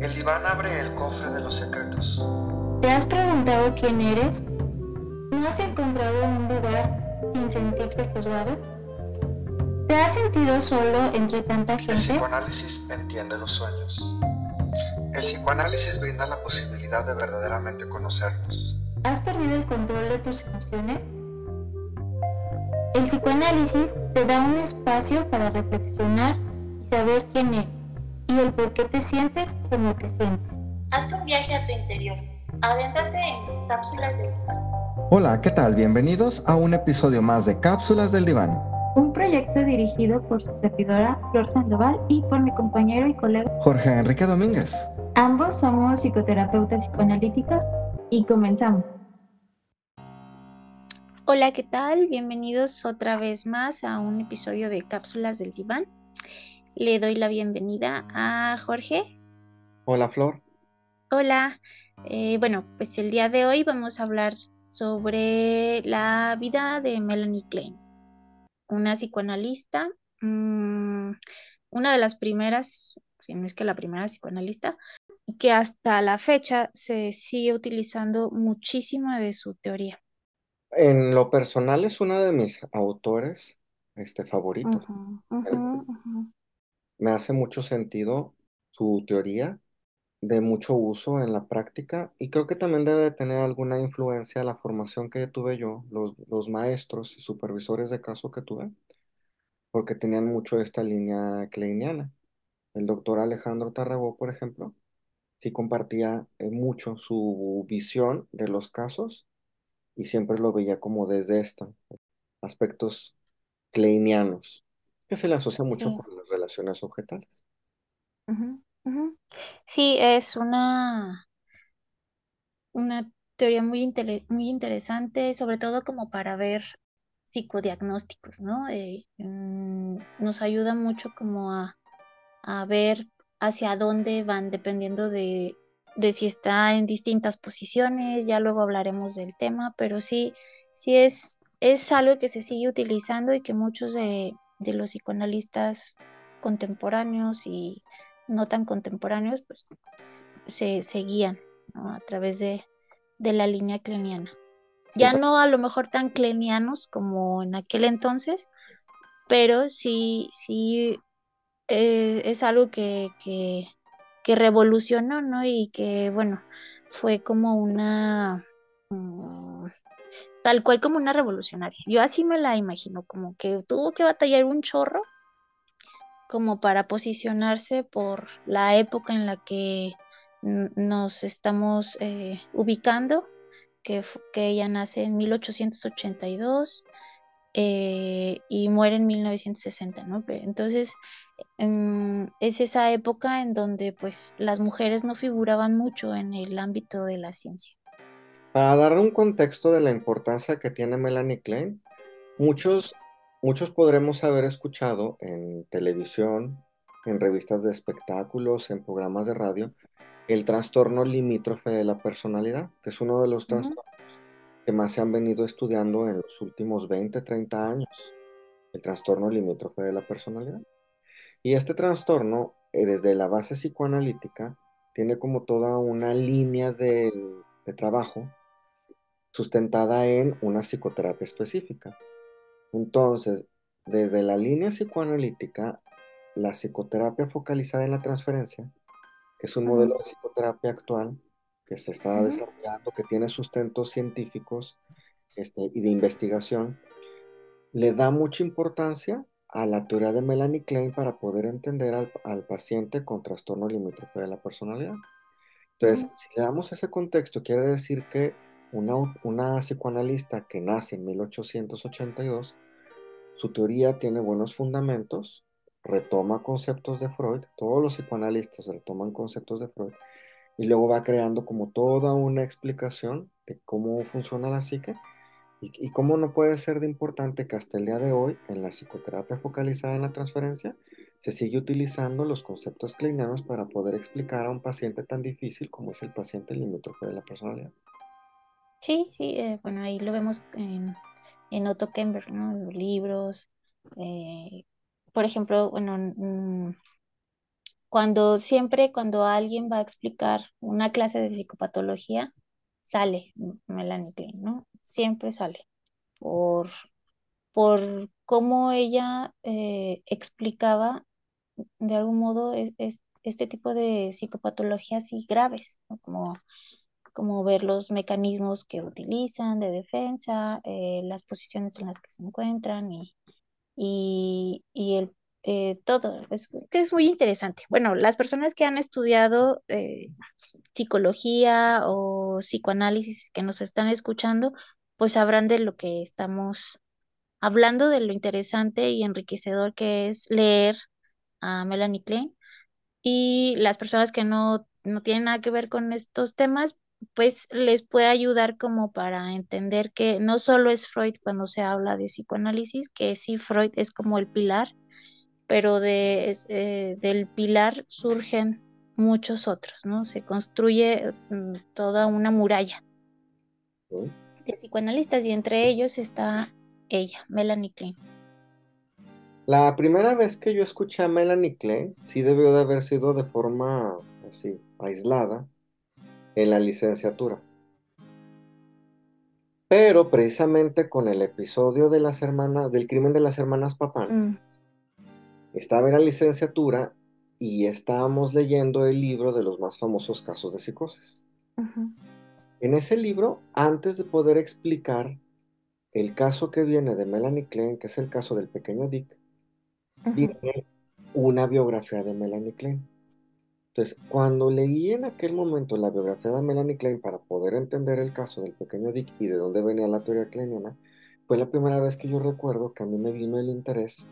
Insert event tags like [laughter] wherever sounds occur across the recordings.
El diván abre el cofre de los secretos. ¿Te has preguntado quién eres? ¿No has encontrado un lugar sin sentirte juzgado? ¿Te has sentido solo entre tanta El gente? psicoanálisis entiende los sueños. El psicoanálisis brinda la posibilidad de verdaderamente conocernos. ¿Has perdido el control de tus emociones? El psicoanálisis te da un espacio para reflexionar saber quién eres y el por qué te sientes como te sientes. Haz un viaje a tu interior. Adéntrate en cápsulas del diván. Hola, ¿qué tal? Bienvenidos a un episodio más de Cápsulas del Diván. Un proyecto dirigido por su servidora Flor Sandoval y por mi compañero y colega. Jorge Enrique Domínguez. Ambos somos psicoterapeutas psicoanalíticos y comenzamos. Hola, ¿qué tal? Bienvenidos otra vez más a un episodio de Cápsulas del Diván. Le doy la bienvenida a Jorge. Hola, Flor. Hola. Eh, bueno, pues el día de hoy vamos a hablar sobre la vida de Melanie Klein, una psicoanalista, mm, una de las primeras, si no es que la primera psicoanalista, que hasta la fecha se sigue utilizando muchísimo de su teoría. En lo personal es una de mis autores este, favoritos. Me hace mucho sentido su teoría, de mucho uso en la práctica y creo que también debe de tener alguna influencia la formación que tuve yo, los, los maestros y supervisores de caso que tuve, porque tenían mucho esta línea kleiniana. El doctor Alejandro Tarragó, por ejemplo, sí compartía eh, mucho su visión de los casos y siempre lo veía como desde esto, aspectos kleinianos, que se le asocia mucho Sí. con las relaciones objetales. Sí, es una, una teoría muy, muy interesante, sobre todo como para ver psicodiagnósticos, ¿no? Eh, mm, nos ayuda mucho como a, a ver hacia dónde van dependiendo de, de si está en distintas posiciones, ya luego hablaremos del tema, pero sí, sí es, es algo que se sigue utilizando y que muchos de, de los psicoanalistas contemporáneos y no tan contemporáneos, pues se, se guían, ¿no? a través de, de la línea kleniana. Sí, Ya no a lo mejor tan klenianos como en aquel entonces, pero sí, sí eh, es algo que, que, que revolucionó, ¿no? Y que, bueno, fue como una, mm, tal cual como una revolucionaria. Yo así me la imagino, como que tuvo que batallar un chorro como para posicionarse por la época en la que nos estamos eh, ubicando, que, ella nace en 1882 eh, y muere en 1960, ¿no? Entonces, mm, es esa época en donde pues las mujeres no figuraban mucho en el ámbito de la ciencia. Para dar un contexto de la importancia que tiene Melanie Klein, muchos, muchos podremos haber escuchado en televisión, en revistas de espectáculos, en programas de radio, el trastorno limítrofe de la personalidad, que es uno de los trastornos que más se han venido estudiando en los últimos 20, 30 años, el trastorno limítrofe de la personalidad. Y este trastorno, eh, desde la base psicoanalítica, tiene como toda una línea de, de trabajo sustentada en una psicoterapia específica. Entonces, desde la línea psicoanalítica, la psicoterapia focalizada en la transferencia, que es un modelo de psicoterapia actual que se está desarrollando, que tiene sustentos científicos este, y de investigación, le da mucha importancia a la teoría de Melanie Klein para poder entender al, al paciente con trastorno limítrofe de la personalidad. Entonces, si le damos ese contexto, quiere decir que una, una psicoanalista que nace en 1882, su teoría tiene buenos fundamentos, retoma conceptos de Freud, todos los psicoanalistas retoman conceptos de Freud, y luego va creando como toda una explicación de cómo funciona la psique y, cómo no puede ser de importante que hasta el día de hoy, en la psicoterapia focalizada en la transferencia, se sigue utilizando los conceptos kleinianos para poder explicar a un paciente tan difícil como es el paciente limítrofe de la personalidad. Sí, sí, eh, bueno, ahí lo vemos en, en Otto Kemper, ¿no? En los libros. eh, por ejemplo, bueno, mm, cuando siempre cuando alguien va a explicar una clase de psicopatología, sale Melanie Klein, ¿no? Siempre sale por, por cómo ella eh, explicaba de algún modo es, este tipo de psicopatologías así graves, como, como ver los mecanismos que utilizan de defensa, eh, las posiciones en las que se encuentran y, y, y el eh, todo, es, que es muy interesante. Bueno, las personas que han estudiado eh, psicología o psicoanálisis que nos están escuchando, pues sabrán de lo que estamos hablando, de lo interesante y enriquecedor que es leer a Melanie Klein. Y las personas que no, no tienen nada que ver con estos temas, pues les puede ayudar como para entender que no solo es Freud cuando se habla de psicoanálisis, que sí Freud es como el pilar, pero de, eh, del pilar surgen muchos otros, ¿no? Se construye mm, toda una muralla de psicoanalistas y entre ellos está ella, Melanie Klein. La primera vez que yo escuché a Melanie Klein, sí debió de haber sido de forma así, aislada, en la licenciatura. Pero precisamente con el episodio de las hermanas, del crimen de las hermanas Papán, mm estaba en la licenciatura y estábamos leyendo el libro de los más famosos casos de psicosis. En ese libro, antes de poder explicar el caso que viene de Melanie Klein, que es el caso del pequeño Dick, viene una biografía de Melanie Klein. Entonces, cuando leí en aquel momento la biografía de Melanie Klein para poder entender el caso del pequeño Dick y de dónde venía la teoría kleiniana, fue la primera vez que yo recuerdo que a mí me vino el interés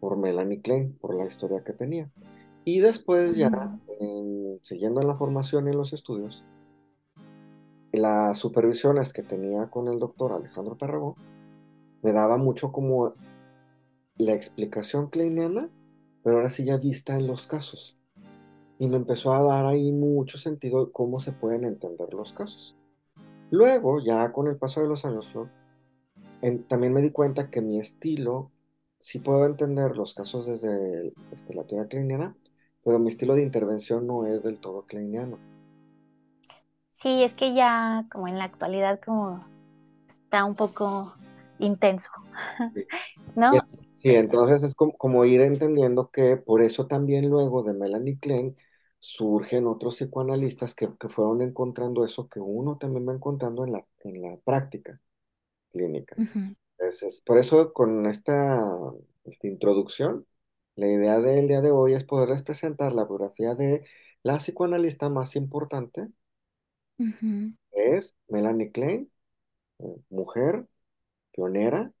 por Melanie Klein, por la historia que tenía. Y después ya, siguiendo en la formación y en los estudios, las supervisiones que tenía con el doctor Alejandro Tarragón, me daba mucho como la explicación kleiniana, pero ahora sí ya vista en los casos. Y me empezó a dar ahí mucho sentido cómo se pueden entender los casos. Luego, ya con el paso de los años, también me di cuenta que mi estilo sí puedo entender los casos desde, este, la teoría kleiniana, pero mi estilo de intervención no es del todo kleiniano. Sí, es que ya como en la actualidad como está un poco intenso, [laughs] ¿no? Sí, entonces es como, ir entendiendo que por eso también luego de Melanie Klein surgen otros psicoanalistas que, fueron encontrando eso que uno también va encontrando en la, en la práctica clínica. Por eso con esta, esta introducción, la idea del día de hoy es poderles presentar la biografía de la psicoanalista más importante, es Melanie Klein, eh, mujer, pionera,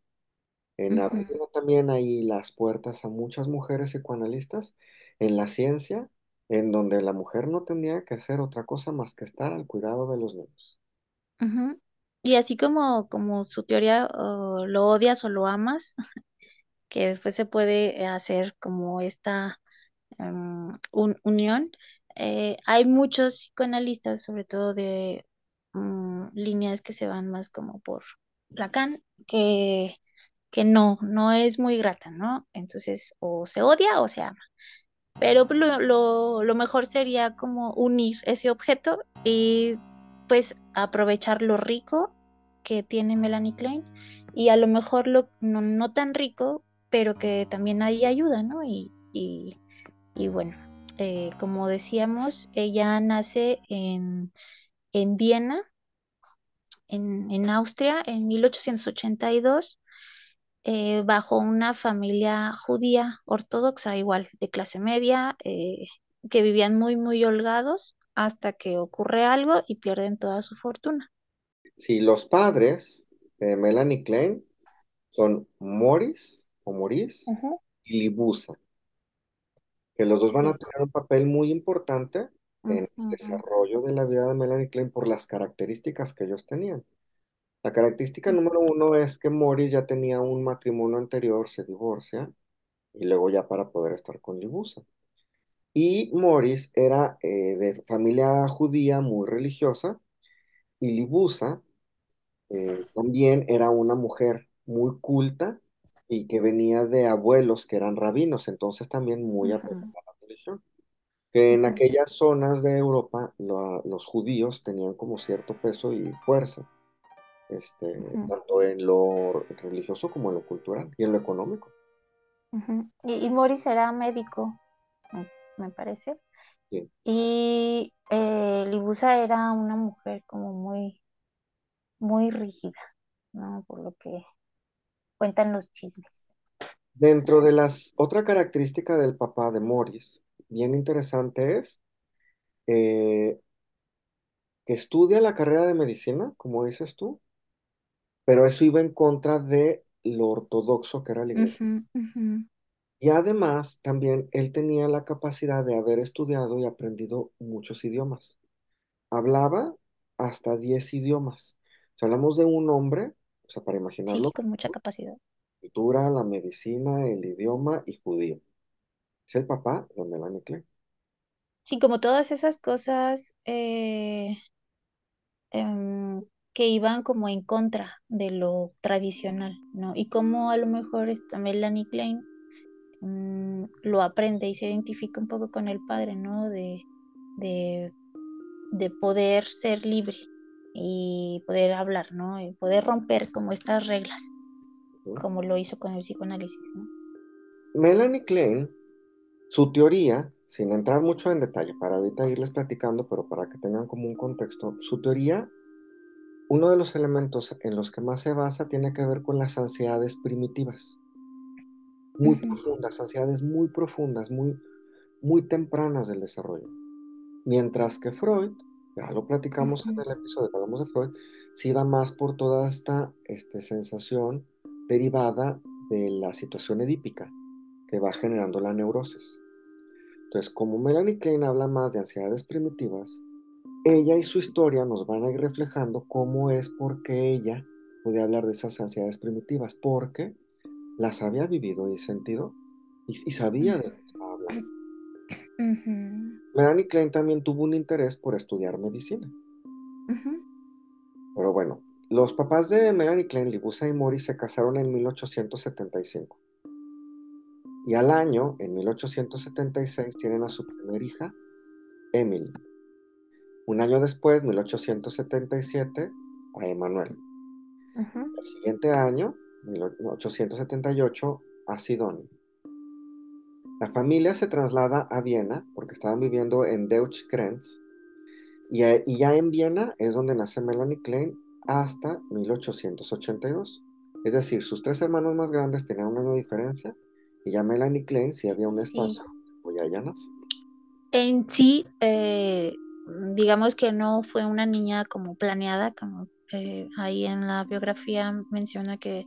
en abriendo también ahí las puertas a muchas mujeres psicoanalistas en la ciencia, en donde la mujer no tenía que hacer otra cosa más que estar al cuidado de los niños. Y así como, como su teoría lo odias o lo amas, [laughs] que después se puede hacer como esta em, unión, eh, hay muchos psicoanalistas, sobre todo de mm, líneas que se van más como por Lacan, que, que no, no es muy grata, ¿no? Entonces, o se odia o se ama. Pero lo, lo, lo mejor sería como unir ese objeto y pues aprovechar lo rico que tiene Melanie Klein y a lo mejor lo, no, tan rico, pero que también ahí ayuda, ¿no? Y, bueno, eh, como decíamos, ella nace en, en Viena, en, Austria, en 1882, eh, bajo una familia judía ortodoxa, igual, de clase media, eh, que vivían muy, muy holgados hasta que ocurre algo y pierden toda su fortuna. Si los padres de Melanie Klein son Morris o Maurice y Libusa, que los dos van a tener un papel muy importante en el desarrollo de la vida de Melanie Klein por las características que ellos tenían. La característica número uno es que Morris ya tenía un matrimonio anterior, se divorcia, y luego ya para poder estar con Libusa. Y Morris era eh, de familia judía muy religiosa, y Libusa eh, también era una mujer muy culta y que venía de abuelos que eran rabinos, entonces también muy apegada a la religión. que en aquellas zonas de Europa lo- los judíos tenían como cierto peso y fuerza, este, tanto en lo religioso como en lo cultural y en lo económico. Y, y Morris era médico, me, me parece. Sí. Y eh, Libusa era una mujer como muy, muy rígida, ¿no? Por lo que cuentan los chismes. Dentro de las, otra característica del papá de Morris, bien interesante es eh, que estudia la carrera de medicina, como dices tú, pero eso iba en contra de lo ortodoxo que era la iglesia. Y además, también él tenía la capacidad de haber estudiado y aprendido muchos idiomas. Hablaba hasta 10 idiomas. O sea, hablamos de un hombre, o sea, para Sí, imaginarlo, con mucha capacidad. cultura, la medicina, el idioma y judío. Es el papá de Melanie Klein. Sí, como todas esas cosas eh, em, que iban como en contra de lo tradicional, ¿no? Y como a lo mejor esta Melanie Klein mm, lo aprende y se identifica un poco con el padre, ¿no? De, de, de poder ser libre y poder hablar, ¿no? Y poder romper como estas reglas, como lo hizo con el psicoanálisis, ¿no? Melanie Klein, su teoría, sin entrar mucho en detalle, para ahorita irles platicando, pero para que tengan como un contexto, su teoría, uno de los elementos en los que más se basa tiene que ver con las ansiedades primitivas. muy profundas, ansiedades muy profundas, muy, muy tempranas del desarrollo. Mientras que Freud, ya lo platicamos en el episodio que hablamos de Freud, sí va más por toda esta este, sensación derivada de la situación edípica que va generando la neurosis. Entonces, como Melanie Klein habla más de ansiedades primitivas, ella y su historia nos van a ir reflejando cómo es porque ella puede hablar de esas ansiedades primitivas, porque las había vivido y sentido y, y sabía de lo que estaba hablando. Melanie Klein también tuvo un interés por estudiar medicina. Pero bueno, los papás de Melanie Klein, Libusa y Mori, se casaron en 1875. Y al año, en 1876, tienen a su primera hija, Emily. Un año después, 1877, a Emanuel. Ujú, El siguiente año, 1878, a Sidonie. La familia se traslada a Viena porque estaban viviendo en Deutsch-Grenz y, y ya en Viena es donde nace Melanie Klein hasta 1882. Es decir, sus tres hermanos más grandes tenían un año de diferencia y ya Melanie Klein sí había un Sí. espacio, pues ya ella nace. En sí, eh, digamos que no fue una niña como planeada, como eh, ahí en la biografía menciona que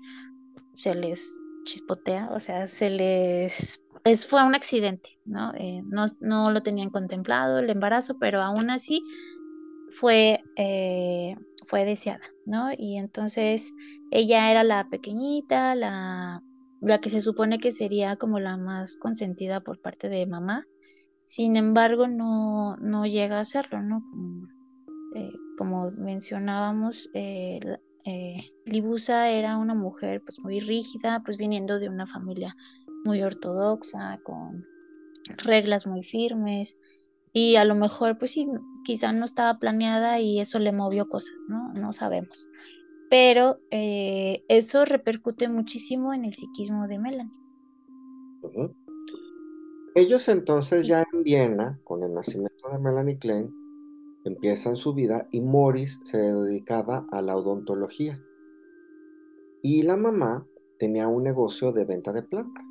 se les chispotea, o sea, se les... Es, fue un accidente, ¿no? Eh, no, no lo tenían contemplado el embarazo, pero aún así fue, eh, fue deseada, ¿no? Y entonces ella era la pequeñita, la, la que se supone que sería como la más consentida por parte de mamá. Sin embargo, no, no llega a serlo, ¿no? Como, eh, mencionábamos, eh, eh, Libusa era una mujer pues muy rígida, pues viniendo de una familia muy ortodoxa, con reglas muy firmes, y a lo mejor pues sí, quizá no estaba planeada y eso le movió cosas, ¿no? No sabemos. Pero eh, eso repercute muchísimo en el psiquismo de Melanie. Ellos entonces ya en Viena, con el nacimiento de Melanie Klein, empiezan su vida y Morris se dedicaba a la odontología. Y la mamá tenía un negocio de venta de plantas.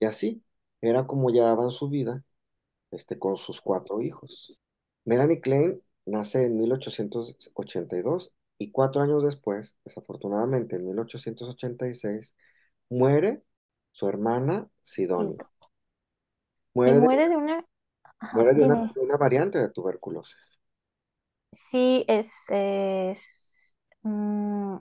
Y así era como llevaban su vida este, con sus cuatro hijos. Melanie Klein nace en 1882 y cuatro años después, desafortunadamente en 1886, muere su hermana Sidonie. Y Muere de, muere de una... Ajá, muere de una, dime. de una variante de tuberculosis. Sí, es, es, mm,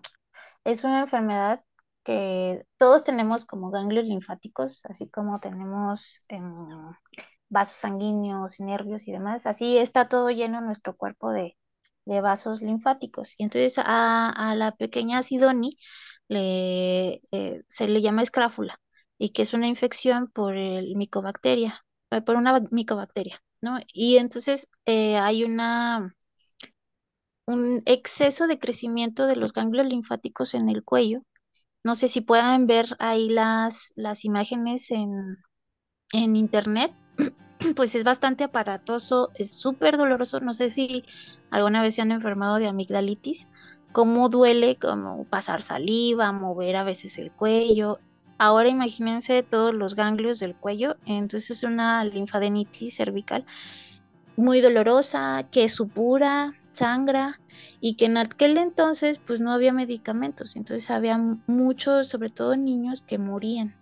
es una enfermedad que todos tenemos como ganglios linfáticos, así como tenemos em, vasos sanguíneos, nervios y demás. Así está todo lleno en nuestro cuerpo de, de vasos linfáticos. Y entonces a, a la pequeña Sidoni le, eh, se le llama escráfula y que es una infección por el micobacteria. eh, por una micobacteria, ¿no? Y entonces eh, hay una un exceso de crecimiento de los ganglios linfáticos en el cuello. No sé si puedan ver ahí las, las imágenes en, en internet, [clears throat] pues es bastante aparatoso, es súper doloroso. No sé si alguna vez se han enfermado de amigdalitis, cómo duele, como pasar saliva, mover a veces el cuello. Ahora imagínense todos los ganglios del cuello, entonces es una linfadenitis cervical muy dolorosa, que supura, sangra y que en aquel entonces pues no había medicamentos, entonces había muchos, sobre todo niños, que morían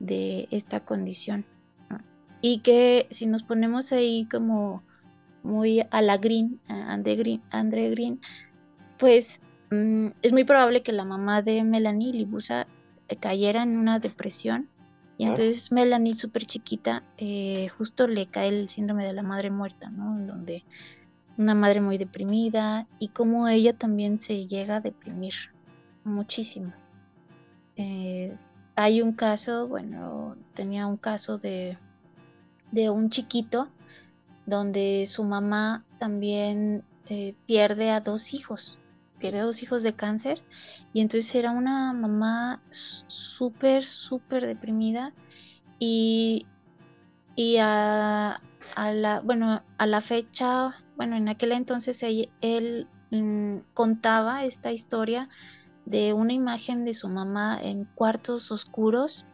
de esta condición. Y que si nos ponemos ahí como muy a la Green, a Green, Andre Green, pues mm, es muy probable que la mamá de Melanie Libusa cayera en una depresión y entonces Melanie, súper chiquita, eh, justo le cae el síndrome de la madre muerta, ¿no? Donde una madre muy deprimida y como ella también se llega a deprimir muchísimo. Eh, hay un caso, bueno, tenía un caso de, de un chiquito donde su mamá también eh, pierde a dos hijos, pierde a dos hijos de cáncer y entonces era una mamá súper, súper deprimida y, y a, a, la, bueno, a la fecha bueno, en aquel entonces él, mm, contaba esta historia de una imagen de su mamá en cuartos oscuros,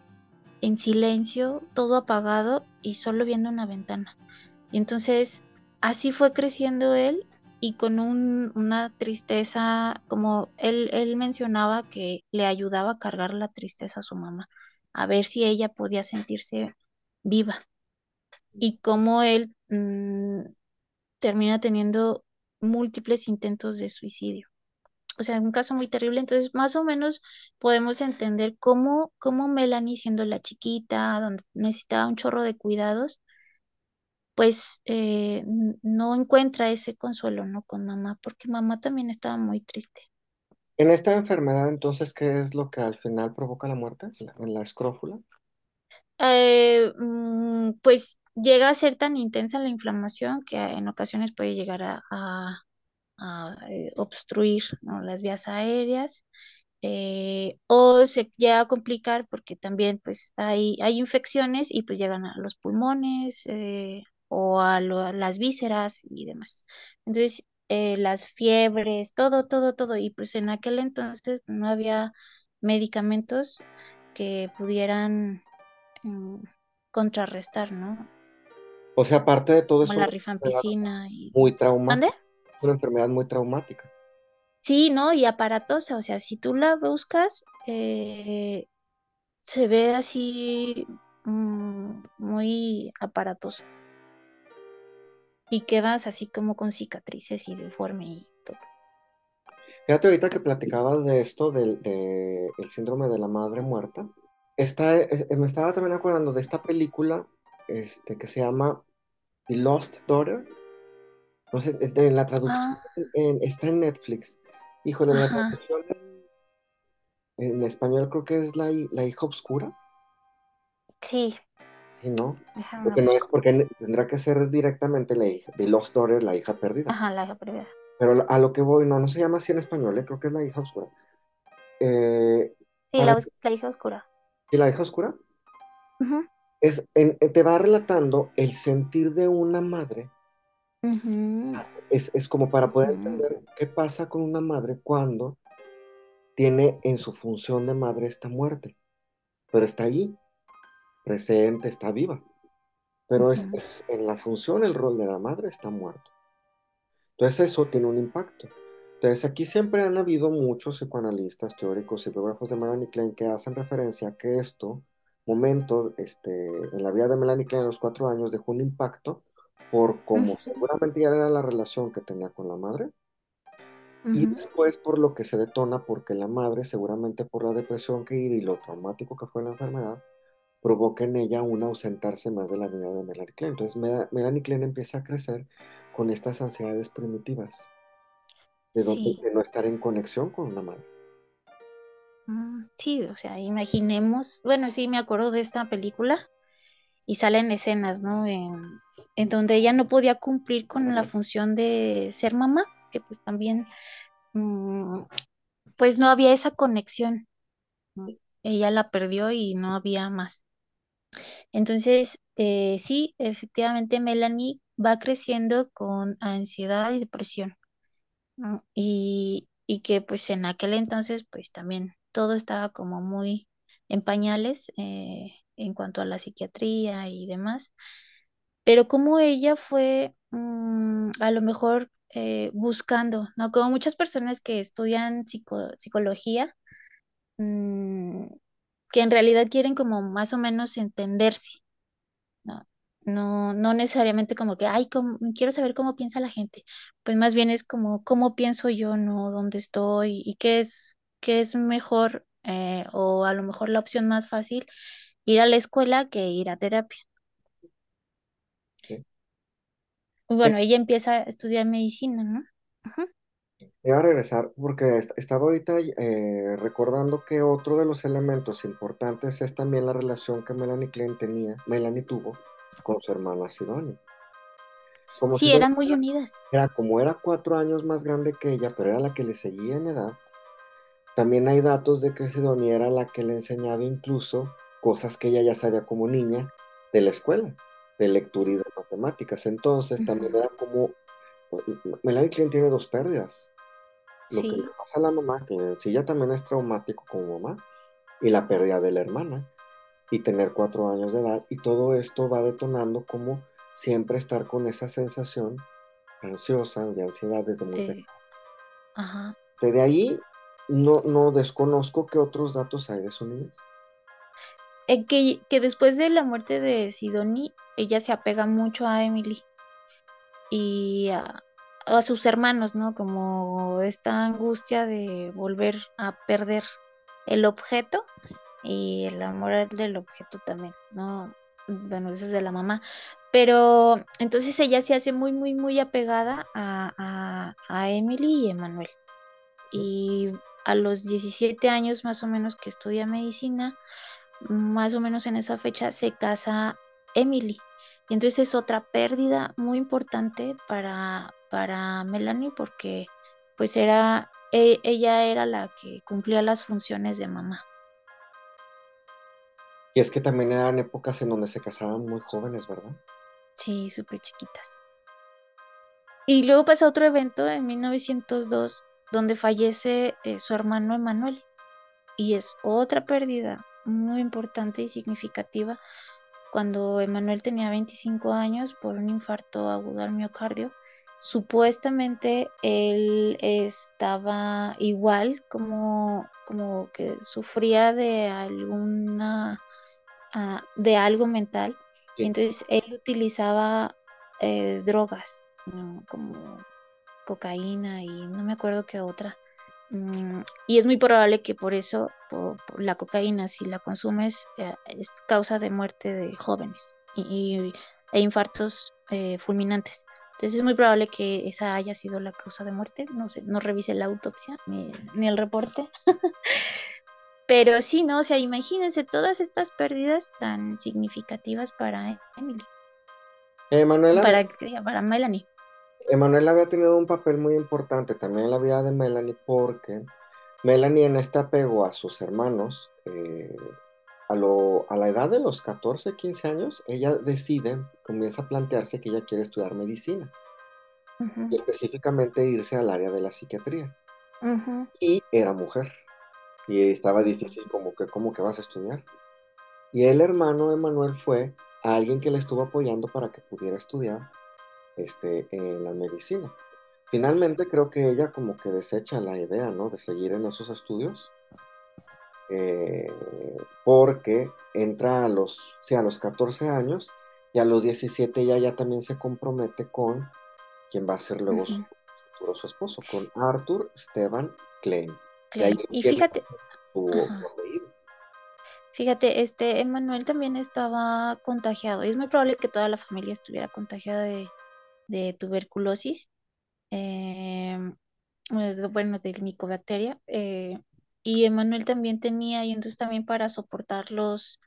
en silencio, todo apagado y solo viendo una ventana. Y entonces así fue creciendo él y con una tristeza, como él, él, mencionaba que le ayudaba a cargar la tristeza a su mamá, a ver si ella podía sentirse viva. Y como él mm, termina teniendo múltiples intentos de suicidio. O sea, un caso muy terrible. Entonces, más o menos podemos entender cómo, cómo Melanie, siendo la chiquita, donde necesitaba un chorro de cuidados, pues eh, no encuentra ese consuelo, ¿no? Con mamá, porque mamá también estaba muy triste. En esta enfermedad, entonces, ¿qué es lo que al final provoca la muerte en la escrófula? Eh, mm, pues llega a ser tan intensa la inflamación que en ocasiones puede llegar a, eh, obstruir las vías aéreas eh, o se llega a complicar porque también pues hay, hay infecciones y pues llegan a los pulmones eh, o a, las vísceras y demás. Entonces, las fiebres, todo, todo, todo. Y pues en aquel entonces no había medicamentos que pudieran mm, contrarrestar, ¿no? O sea, aparte de todo eso. la rifampicina. Y... Muy traumática. Es una enfermedad muy traumática. Sí, ¿no? Y aparatosa. O sea, si tú la buscas, eh, se ve así mm, muy aparatoso. Y quedas así como con cicatrices y deforme y todo. Fíjate ahorita que platicabas de esto, del de, el síndrome de la madre muerta. Está, me estaba también acordando de esta película este, que se llama The Lost Daughter. No sé, en la traducción ah. está en Netflix. Híjole, la traducción en, español creo que es la, la hija oscura. Sí. Sí, ¿no? porque no es porque tendrá que ser directamente la hija, The Lost Daughter, la hija perdida. Ajá, la hija perdida. Pero a lo que voy, no, no se llama así en español, ¿eh? creo que es la hija oscura. Eh, sí, la, hija oscura. ¿Y la hija oscura? Ajá es, te va relatando el sentir de una madre. es, como para poder entender qué pasa con una madre cuando tiene en su función de madre esta muerte, pero está allí, presente, está viva. Pero es, en la función, el rol de la madre está muerto. Entonces eso tiene un impacto. Entonces aquí siempre han habido muchos psicoanalistas, teóricos y biógrafos de Melanie Klein que hacen referencia a que esto momento este, en la vida de Melanie Klein a los cuatro años dejó un impacto por cómo seguramente ya era la relación que tenía con la madre. Y después por lo que se detona, porque la madre, seguramente por la depresión que iba y lo traumático que fue la enfermedad, provoca en ella un ausentarse más de la vida de Melanie Klein. Entonces Melanie Klein empieza a crecer con estas ansiedades primitivas, de, de no estar en conexión con una madre. Mm, sí, o sea, imaginemos, bueno, sí me acuerdo de esta película y salen escenas, ¿no? En, en donde ella no podía cumplir con la función de ser mamá, que pues también, mm, pues no había esa conexión. Ella la perdió y no había más. Entonces, eh, sí, efectivamente Melanie va creciendo con ansiedad y depresión. Y, y que pues en aquel entonces pues también todo estaba como muy en pañales eh, en cuanto a la psiquiatría y demás. Pero como ella fue mm, a lo mejor eh, buscando, ¿no? Como muchas personas que estudian psico- psicología, mm, que en realidad quieren como más o menos entenderse, ¿no? No, no necesariamente como que, ay, cómo- quiero saber cómo piensa la gente, pues más bien es como, cómo pienso yo, ¿no? ¿Dónde estoy? ¿Y qué es, qué es mejor? eh, o a lo mejor la opción más fácil, ir a la escuela que ir a terapia. ¿sí? Bueno, ella empieza a estudiar medicina, ¿no? Ajá. Voy a regresar porque est- estaba ahorita eh, recordando que otro de los elementos importantes es también la relación que Melanie Klein tenía, Melanie tuvo con su hermana Sidonia. Como Sí, Sidonia eran muy unidas. era, como era cuatro años más grande que ella, pero era la que le seguía en edad, también hay datos de que Sidonia era la que le enseñaba incluso cosas que ella ya sabía como niña de la escuela, de lectura y de matemáticas. Entonces también era como, Melanie Klein tiene dos pérdidas. Lo que le pasa a la mamá, que en sí ya también es traumático como mamá, y la pérdida de la hermana, y tener cuatro años de edad, y todo esto va detonando como siempre estar con esa sensación ansiosa, de ansiedad desde muy pequeña. ajá. De ahí no, no desconozco qué otros datos hay de su niñez. Eh, que, que después de la muerte de Sidonie, ella se apega mucho a Emily y a, a sus hermanos, ¿no? Como esta angustia de volver a perder el objeto y el amor del objeto también, ¿no? Bueno, eso es de la mamá. Pero entonces ella se hace muy, muy, muy apegada a, a, a Emily y Emanuel. Y a los 17 años más o menos que estudia medicina, más o menos en esa fecha se casa Emily. Y entonces es otra pérdida muy importante para, para Melanie porque pues era, e- ella era la que cumplía las funciones de mamá. Y es que también eran épocas en donde se casaban muy jóvenes, ¿verdad? Sí, súper chiquitas. Y luego pasa otro evento en 1902 donde fallece eh, su hermano Emanuel. Y es otra pérdida muy importante y significativa cuando Emanuel tenía 25 años por un infarto agudo al miocardio. Supuestamente él estaba igual, como, como que sufría de alguna, ah, de algo mental. Y entonces él utilizaba eh, drogas, ¿no? Como cocaína y no me acuerdo qué otra. Mm, y es muy probable que por eso por, por la cocaína, si la consumes, eh, es causa de muerte de jóvenes y, y- e infartos eh, fulminantes. Entonces es muy probable que esa haya sido la causa de muerte. No sé, no revisé la autopsia ni, ni el reporte. [laughs] Pero sí, ¿no? O sea, imagínense todas estas pérdidas tan significativas para Emily, Emanuela, para, para Melanie. Emanuel había tenido un papel muy importante también en la vida de Melanie porque Melanie en este apego a sus hermanos, eh, a, lo- a la edad de los 14, 15 años, ella decide, comienza a plantearse que ella quiere estudiar medicina y específicamente irse al área de la psiquiatría. Y era mujer y estaba difícil como que, ¿cómo que vas a estudiar? Y el hermano Emanuel fue a alguien que le estuvo apoyando para que pudiera estudiar este, en la medicina. Finalmente creo que ella como que desecha la idea, ¿no? De seguir en esos estudios, eh, porque entra a los, sí, a los 14 años y a los 17 ella ya también se compromete con quien va a ser luego su futuro su esposo, con Arthur Esteban Klein. Klein. Y fíjate, su. Fíjate, este Emanuel también estaba contagiado y es muy probable que toda la familia estuviera contagiada de, de tuberculosis, eh, bueno, de micobacteria. eh, y Emanuel también tenía, y entonces también para soportar los,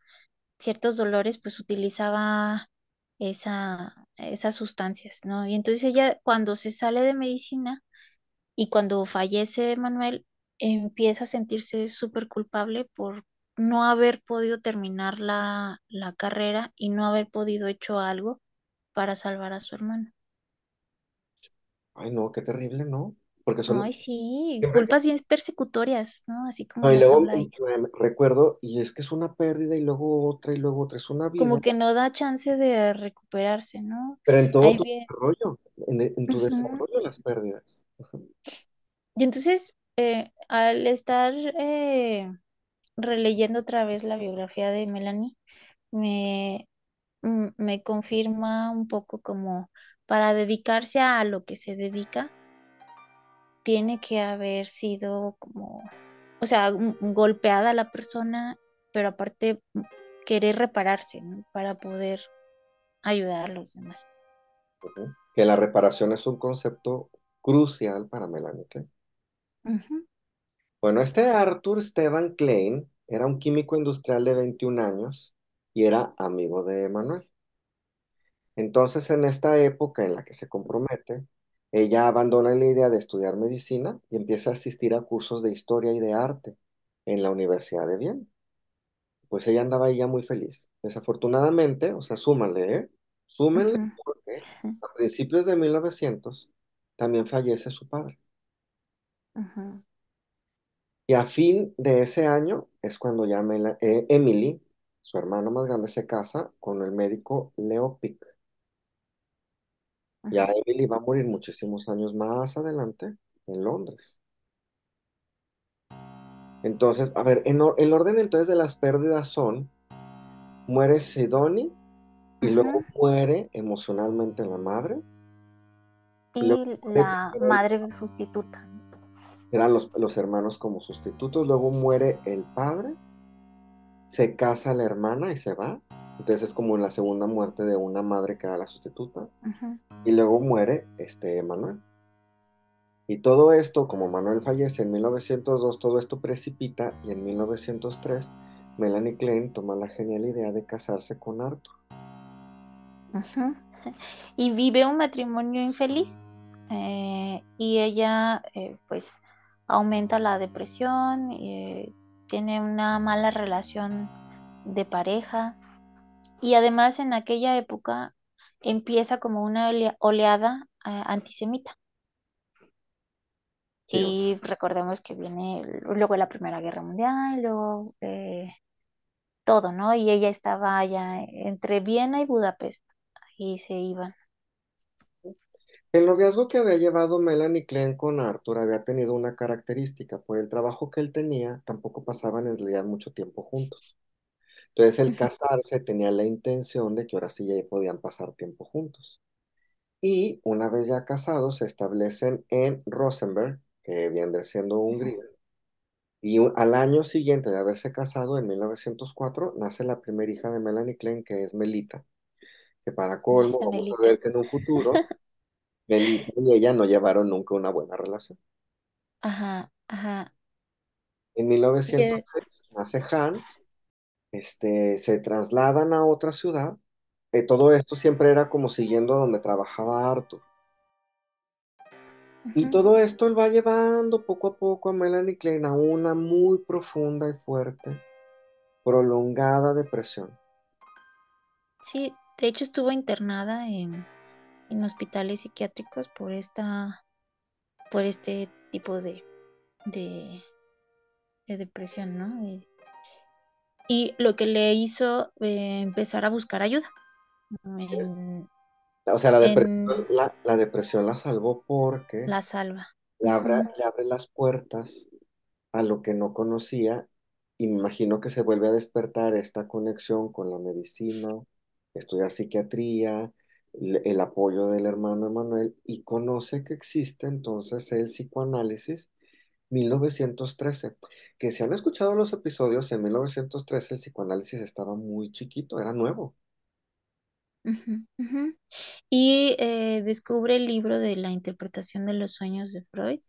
ciertos dolores, pues utilizaba esa, esas sustancias, ¿no? Y entonces ella cuando se sale de medicina y cuando fallece Manuel, empieza a sentirse súper culpable por no haber podido terminar la, la carrera y no haber podido hecho algo para salvar a su hermano. Ay, no, qué terrible, ¿no? Porque son... Ay, sí, siempre- culpas bien persecutorias, ¿no? Así como No, y luego me- recuerdo, y es que es una pérdida y luego otra y luego otra, es una vida, Como que no da chance de recuperarse, ¿no? pero en todo Ahí tu desarrollo, en, en tu desarrollo las pérdidas. Y entonces, eh, al estar eh, releyendo otra vez la biografía de Melanie, me, me confirma un poco como para dedicarse a lo que se dedica, tiene que haber sido como, o sea, golpeada la persona, pero aparte mm, querer repararse, ¿no? Para poder ayudar a los demás. Que la reparación es un concepto crucial para Melanie Klein. Bueno, este Arthur Stevan Klein era un químico industrial de 21 años y era amigo de Manuel. Entonces, en esta época en la que se compromete, ella abandona la idea de estudiar medicina y empieza a asistir a cursos de historia y de arte en la Universidad de Viena. Pues ella andaba ahí ya muy feliz. Desafortunadamente, o sea, súmanle, ¿eh? Súmenle porque a principios de 1900 también fallece su padre. Y a fin de ese año es cuando ya Mela- eh, Emily, su hermana más grande, se casa con el médico Leo Pick. Ya. Emily va a morir muchísimos años más adelante en Londres. Entonces, a ver, en or- el orden entonces de las pérdidas son, muere Sidoni y luego Ujú. muere emocionalmente la madre, luego Y muere la madre sustituta. eran los, los hermanos como sustitutos, luego muere el padre, se casa la hermana y se va, entonces es como la segunda muerte de una madre que era la sustituta, y luego muere este Manuel. Y todo esto, como Manuel fallece en 1902, todo esto precipita y en 1903 Melanie Klein toma la genial idea de casarse con Arthur. [laughs] Y vive un matrimonio infeliz. eh, y ella, eh, pues, aumenta la depresión, eh, tiene una mala relación de pareja. Y además, en aquella época empieza como una olea- oleada eh, antisemita. Sí, Y recordemos que viene luego la Primera Guerra Mundial, luego eh, todo, ¿no? Y ella estaba allá entre Viena y Budapest. Ahí se iban. El noviazgo que había llevado Melanie Klein con Arthur había tenido una característica, por el trabajo que él tenía, tampoco pasaban en realidad mucho tiempo juntos. Entonces el casarse tenía la intención de que ahora sí ya podían pasar tiempo juntos. Y una vez ya casados, se establecen en Rosenberg, que viene siendo. Hungría, y un- al año siguiente de haberse casado, en 1904, nace la primera hija de Melanie Klein, que es Melita, que para colmo vamos a ver que en un futuro, Melita y ella no llevaron nunca una buena relación. Ajá, ajá. En Y, 1906 nace Hans, este, se trasladan a otra ciudad. eh, todo esto siempre era como siguiendo donde trabajaba Arthur. Y ujú. todo esto él va llevando poco a poco a Melanie Klein a una muy profunda y fuerte, prolongada depresión. Sí, de hecho estuvo internada en, en hospitales psiquiátricos por esta, por este tipo de, de, de depresión, ¿no? Y, y lo que le hizo eh, empezar a buscar ayuda. En, O sea, la depresión en la, la depresión la salvó porque La Salva. le abre, le abre las puertas a lo que no conocía y me imagino que se vuelve a despertar esta conexión con la medicina, estudiar psiquiatría, el, apoyo del hermano Emanuel y conoce que existe entonces el psicoanálisis 1913, que si han escuchado los episodios, en 1913 el psicoanálisis estaba muy chiquito, era nuevo. Y eh, descubre el libro de la interpretación de los sueños de Freud.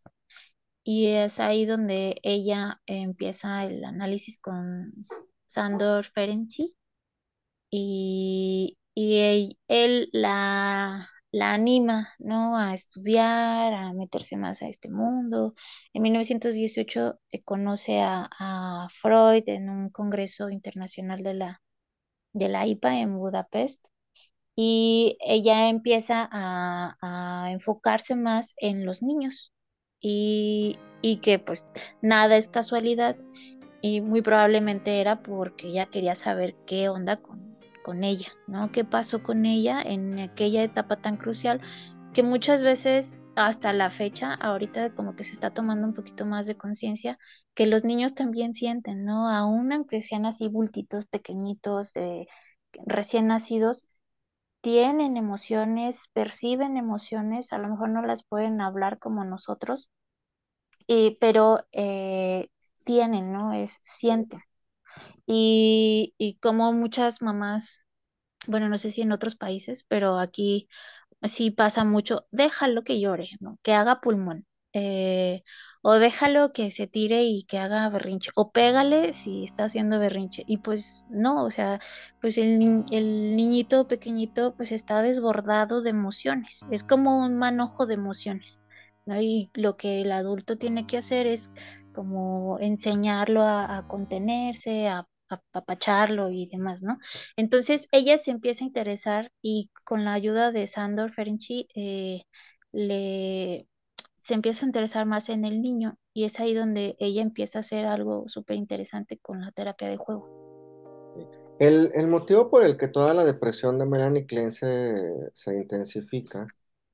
Y es ahí donde ella empieza el análisis con Sandor Ferenczi y, y él, la, la anima, ¿no? A estudiar, a meterse más a este mundo. En 1918 eh, conoce a, a, Freud en un congreso internacional de la, de la IPA en Budapest y ella empieza a, a enfocarse más en los niños y, y que pues nada es casualidad y muy probablemente era porque ella quería saber qué onda con, con ella, ¿no? ¿Qué pasó con ella en aquella etapa tan crucial que muchas veces hasta la fecha, ahorita como que se está tomando un poquito más de conciencia, que los niños también sienten, ¿no? Aún aunque sean así bultitos pequeñitos, de recién nacidos, tienen emociones, perciben emociones, a lo mejor no las pueden hablar como nosotros, y, pero eh, tienen, ¿no? Es, sienten. Y, y como muchas mamás, bueno, no sé si en otros países, pero aquí sí pasa mucho, déjalo que llore, ¿no? Que haga pulmón. Eh, o déjalo que se tire y que haga berrinche, o pégale si está haciendo berrinche. Y pues no, o sea, pues el, el niñito pequeñito pues está desbordado de emociones, es como un manojo de emociones. Y lo que el adulto tiene que hacer es como enseñarlo a, contenerse, a apapacharlo y demás, ¿no? Entonces ella se empieza a interesar y con la ayuda de Sandor Ferenczi eh, le se empieza a interesar más en el niño y es ahí donde ella empieza a hacer algo súper interesante con la terapia de juego. El, el, motivo por el que toda la depresión de Melanie Klein se, se intensifica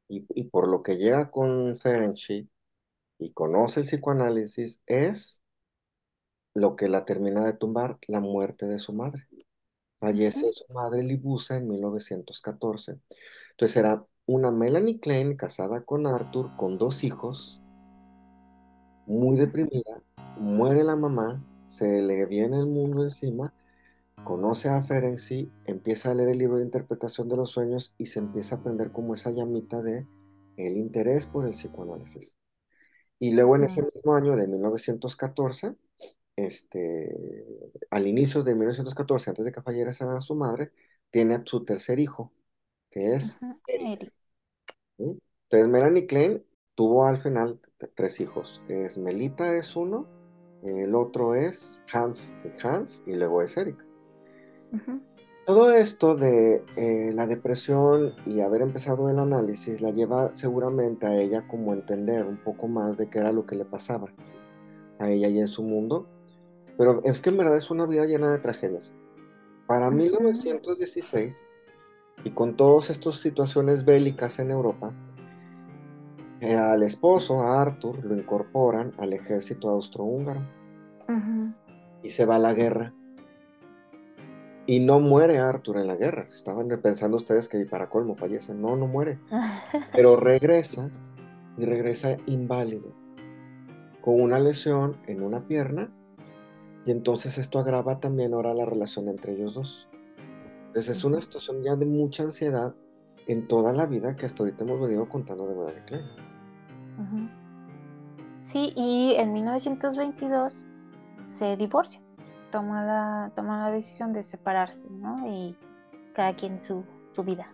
y, y, por lo que llega con Ferenczi y conoce el psicoanálisis es lo que la termina de tumbar, la muerte de su madre. Fallece su madre Libusa en 1914. Entonces era una Melanie Klein casada con Arthur, con dos hijos, muy deprimida, muere la mamá, se le viene el mundo encima, conoce a Ferenczi, empieza a leer el libro de interpretación de los sueños y se empieza a aprender como esa llamita de el interés por el psicoanálisis. Y luego en ese mismo año de 1914, este, al inicio de 1914, antes de que falleciera su madre, tiene a su tercer hijo, que es -huh. Eric. ¿Sí? Entonces, Melanie Klein tuvo al final tres hijos. Es Melita es uno, el otro es Hans, Hans y luego es Eric. Todo esto de eh, la depresión y haber empezado el análisis la lleva seguramente a ella como a entender un poco más de qué era lo que le pasaba a ella y en su mundo pero es que en verdad es una vida llena de tragedias. Para 1916, y con todas estas situaciones bélicas en Europa, eh, al esposo, a Arthur, lo incorporan al ejército austrohúngaro. Uh -huh. Y se va a la guerra. Y no muere Arthur en la guerra. Estaban pensando ustedes que para colmo fallece. No, no muere. [laughs] Pero regresa y regresa inválido. Con una lesión en una pierna y entonces esto agrava también ahora la relación entre ellos dos. Entonces es una situación ya de mucha ansiedad en toda la vida que hasta ahorita hemos venido contando de Madre -huh. Sí, y en 1922 se divorcia, toma la, la decisión de separarse, ¿no? Y cada quien su, su vida.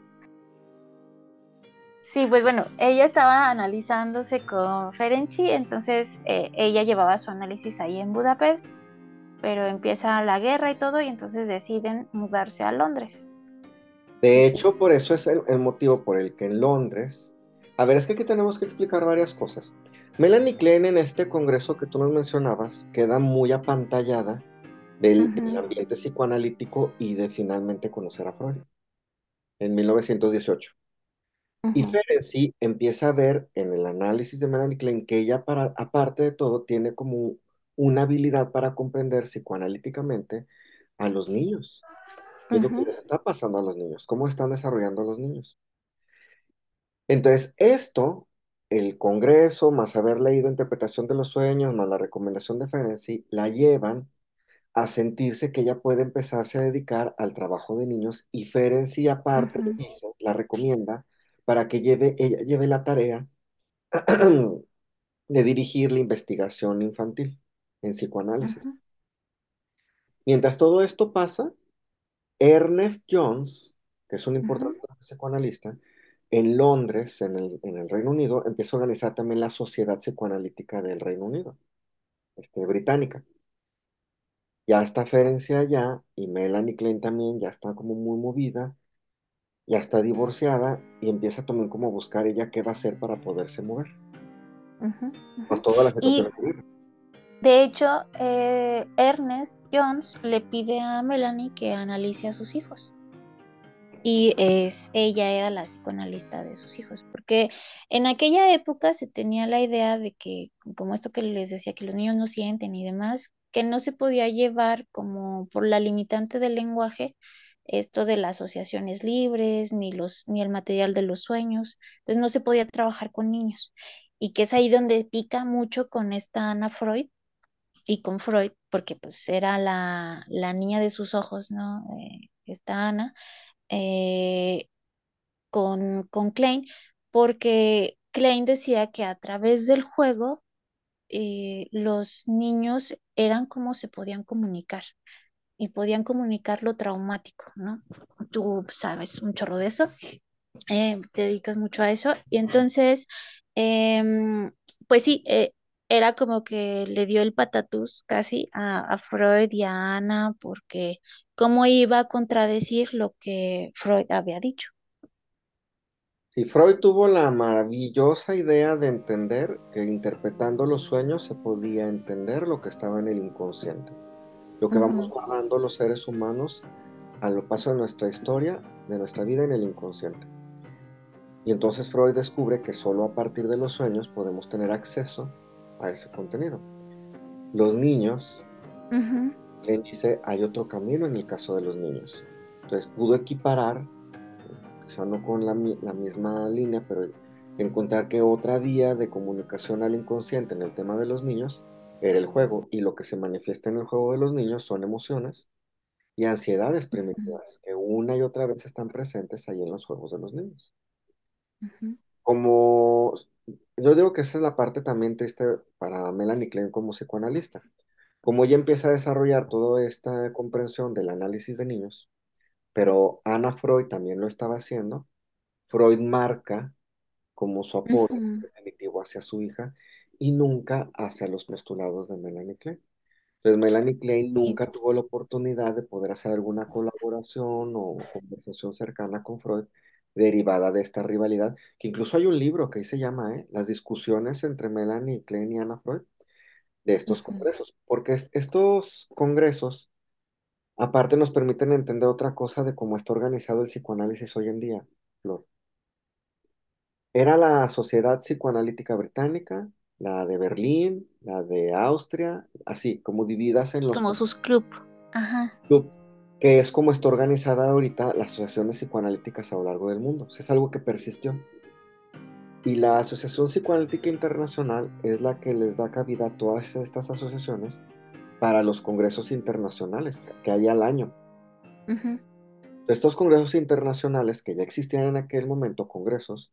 Sí, pues bueno, ella estaba analizándose con Ferenczi, entonces eh, ella llevaba su análisis ahí en Budapest pero empieza la guerra y todo y entonces deciden mudarse a Londres. De hecho, por eso es el, motivo por el que en Londres... A ver, es que aquí tenemos que explicar varias cosas. Melanie Klein en este congreso que tú nos mencionabas queda muy apantallada del, uh -huh. del ambiente psicoanalítico y de finalmente conocer a Freud en 1918. Uh -huh. Y Ferenczi empieza a ver en el análisis de Melanie Klein que ella, para, aparte de todo, tiene como una habilidad para comprender psicoanalíticamente a los niños. ¿Qué uh -huh. es lo que les está pasando a los niños? ¿Cómo están desarrollando los niños? Entonces, esto, el Congreso, más haber leído Interpretación de los Sueños, más la recomendación de Ferenczi, la llevan a sentirse que ella puede empezarse a dedicar al trabajo de niños y Ferenczi aparte uh -huh. dice, la recomienda para que lleve, ella lleve la tarea de dirigir la investigación infantil en psicoanálisis. Uh -huh. Mientras todo esto pasa, Ernest Jones, que es un importante psicoanalista, en Londres, en el, en el Reino Unido, empieza a organizar también la Sociedad Psicoanalítica del Reino Unido, este, británica. Ya está Ferencia allá y Melanie Klein también ya está como muy movida, ya está divorciada y empieza también como a buscar ella qué va a hacer para poderse mover. Pues toda la vida. de hecho, eh, Ernest Jones le pide a Melanie que analice a sus hijos. Y es, ella era la psicoanalista de sus hijos, porque en aquella época se tenía la idea de que, como esto que les decía, que los niños no sienten y demás, que no se podía llevar como por la limitante del lenguaje esto de las asociaciones libres, ni los, ni el material de los sueños. Entonces no se podía trabajar con niños. Y que es ahí donde pica mucho con esta Ana Freud y con Freud, porque pues era la, la niña de sus ojos, ¿no? Eh, esta Ana eh, con, con Klein, porque Klein decía que a través del juego eh, los niños eran como se podían comunicar y podían comunicar lo traumático, ¿no? Tú sabes un chorro de eso, eh, te dedicas mucho a eso y entonces, em, pues sí, eh, era como que le dio el patatús casi a, a Freud y a Ana porque cómo iba a contradecir lo que Freud había dicho. Sí, Freud tuvo la maravillosa idea de entender que interpretando los sueños se podía entender lo que estaba en el inconsciente, lo que vamos guardando los seres humanos a lo paso de nuestra historia, de nuestra vida en el inconsciente. Y entonces Freud descubre que solo a partir de los sueños podemos tener acceso a ese contenido. Los niños, ujú, él dice, hay otro camino en el caso de los niños. Entonces pudo equiparar, quizá no con la, mi- la misma línea, pero encontrar que otra vía de comunicación al inconsciente en el tema de los niños era el juego. Y lo que se manifiesta en el juego de los niños son emociones y ansiedades primitivas, que una y otra vez están presentes ahí en los juegos de los niños. Como yo digo que esa es la parte también triste para Melanie Klein como psicoanalista. Como ella empieza a desarrollar toda esta comprensión del análisis de niños, pero Ana Freud también lo estaba haciendo, Freud marca como su apoyo definitivo hacia su hija y nunca hacia los postulados de Melanie Klein. Entonces Melanie Klein nunca tuvo la oportunidad de poder hacer alguna colaboración o conversación cercana con Freud derivada de esta rivalidad, que incluso hay un libro que ahí se llama, ¿eh? Las discusiones entre Melanie Klein y Ana Freud de estos congresos, porque es- estos congresos aparte nos permiten entender otra cosa de cómo está organizado el psicoanálisis hoy en día, Flor. Era la Sociedad Psicoanalítica Británica, la de Berlín, la de Austria, así como divididas en los Como sus club. Ajá. club, que es como está organizada ahorita las asociaciones psicoanalíticas a lo largo del mundo. O sea, es algo que persistió. Y la Asociación Psicoanalítica Internacional es la que les da cabida a todas estas asociaciones para los congresos internacionales que hay al año. ujú, Estos congresos internacionales, que ya existían en aquel momento, congresos,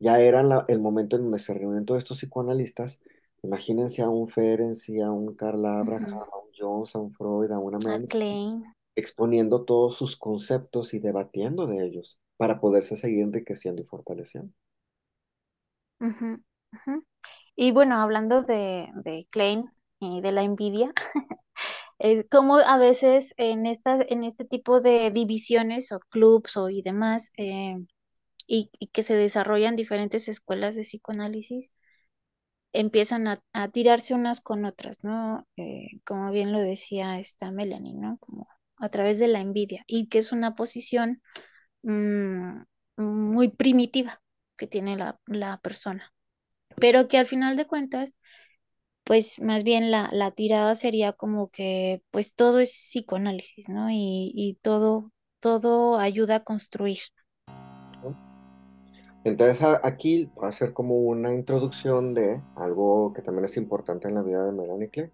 ya eran la- el momento en donde se reúnen todos estos psicoanalistas. Imagínense a un Ferenczi, a un Carl Abraham, ujú. a un Jones, a un Freud, a una A Melanie Klein. exponiendo todos sus conceptos y debatiendo de ellos para poderse seguir enriqueciendo y fortaleciendo. Ujú, ujú. Y bueno, hablando de, de Klein y de la envidia, [laughs] eh, como a veces en en este tipo de divisiones o clubs o y demás, eh, y, y que se desarrollan diferentes escuelas de psicoanálisis, empiezan a, a tirarse unas con otras, ¿no? Eh, como bien lo decía esta Melanie, ¿no? Como a través de la envidia, y que es una posición mm, muy primitiva que tiene la, la persona, pero que al final de cuentas, pues más bien la, la tirada sería como que pues todo es psicoanálisis, ¿no? Y, y todo, todo ayuda a construir. Entonces aquí va a ser como una introducción de algo que también es importante en la vida de Melanie.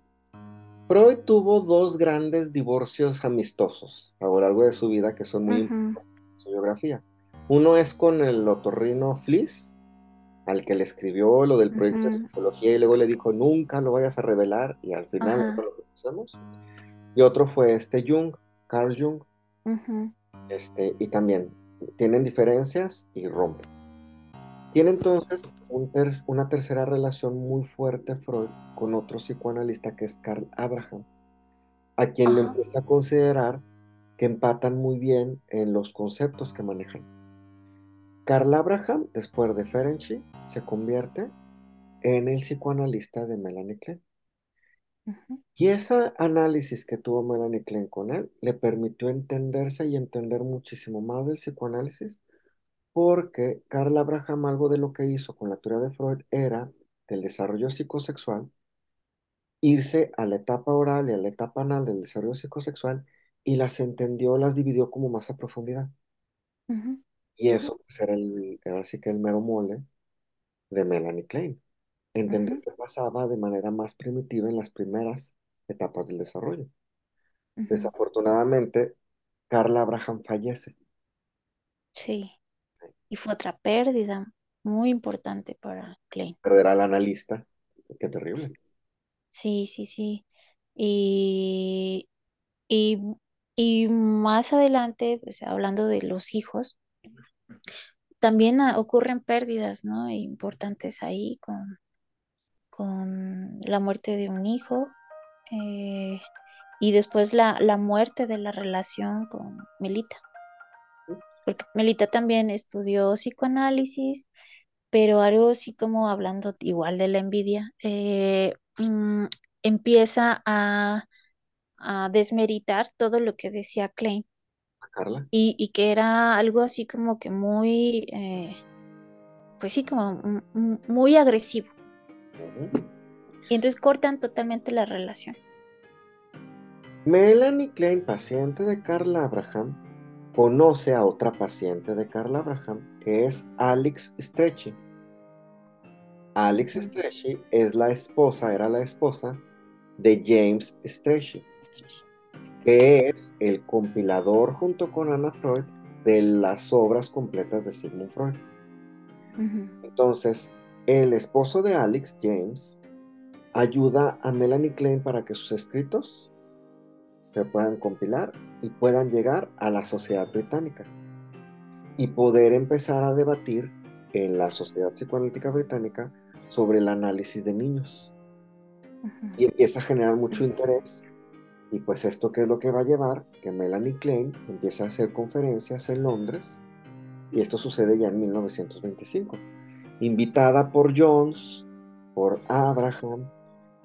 Freud tuvo dos grandes divorcios amistosos a lo largo de su vida que son muy importantes en su biografía. Uno es con el otorrino Fliss, al que le escribió lo del proyecto de psicología y luego le dijo nunca lo vayas a revelar y al final lo conocemos. Y otro fue este Jung, Carl Jung. Este, y también tienen diferencias y rompen. Tiene entonces un ter- una tercera relación muy fuerte Freud con otro psicoanalista que es Carl Abraham, a quien Ajá. empieza a considerar que empatan muy bien en los conceptos que manejan. Carl Abraham, después de Ferenczi, se convierte en el psicoanalista de Melanie Klein. Y ese análisis que tuvo Melanie Klein con él le permitió entenderse y entender muchísimo más del psicoanálisis, porque Carl Abraham algo de lo que hizo con la teoría de Freud era del desarrollo psicosexual, irse a la etapa oral y a la etapa anal del desarrollo psicosexual y las entendió, las dividió como más a profundidad. Y eso pues, era el, ahora sí que el mero mole de Melanie Klein. Entender qué pasaba de manera más primitiva en las primeras etapas del desarrollo. Desafortunadamente, Carla Abraham fallece. Sí. Y fue otra pérdida muy importante para Klein. Perderá al analista. Qué terrible. Sí, sí, sí. Y, y, y más adelante, pues, hablando de los hijos, también ocurren pérdidas, ¿no? Importantes ahí con, con la muerte de un hijo eh, y después la, la muerte de la relación con Melita. Porque Melita también estudió psicoanálisis, pero algo así como hablando igual de la envidia, eh, mm, empieza a, a desmeritar todo lo que decía Klein ¿A Carla? y, y que era algo así como que muy, eh, pues sí, como mm, mm, muy agresivo. Y entonces cortan totalmente la relación. Melanie Klein, paciente de Carla Abraham, conoce a otra paciente de Carla Abraham, que es Alex Stretchy. Alex Ujú. Stretchy es la esposa, era la esposa de James Stretchy, que es el compilador junto con Anna Freud de las obras completas de Sigmund Freud. Entonces, el esposo de Alex, James, ayuda a Melanie Klein para que sus escritos se puedan compilar y puedan llegar a la sociedad británica y poder empezar a debatir en la Sociedad Psicoanalítica Británica sobre el análisis de niños. Y empieza a generar mucho interés. Y pues esto qué es lo que va a llevar que Melanie Klein empieza a hacer conferencias en Londres. Y esto sucede ya en 1925. Invitada por Jones, por Abraham,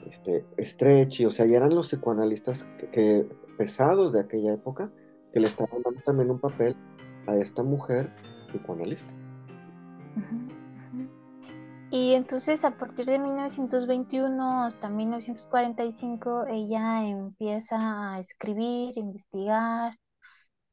este, Stretchy, o sea, ya eran los psicoanalistas que, pesados de aquella época que le estaban dando también un papel a esta mujer psicoanalista. Y entonces a partir de 1921 hasta 1945 ella empieza a escribir, investigar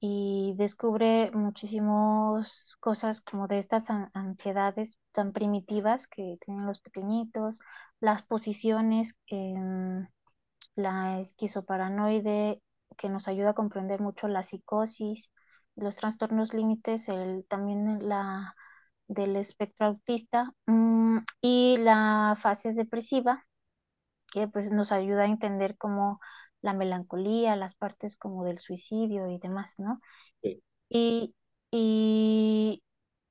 y descubre muchísimas cosas como de estas an- ansiedades tan primitivas que tienen los pequeñitos, las posiciones, em, la esquizoparanoide que nos ayuda a comprender mucho la psicosis, los trastornos límites, el, también la del espectro autista mm, y la fase depresiva que pues nos ayuda a entender como la melancolía, las partes como del suicidio y demás, ¿no? Sí. Y, y,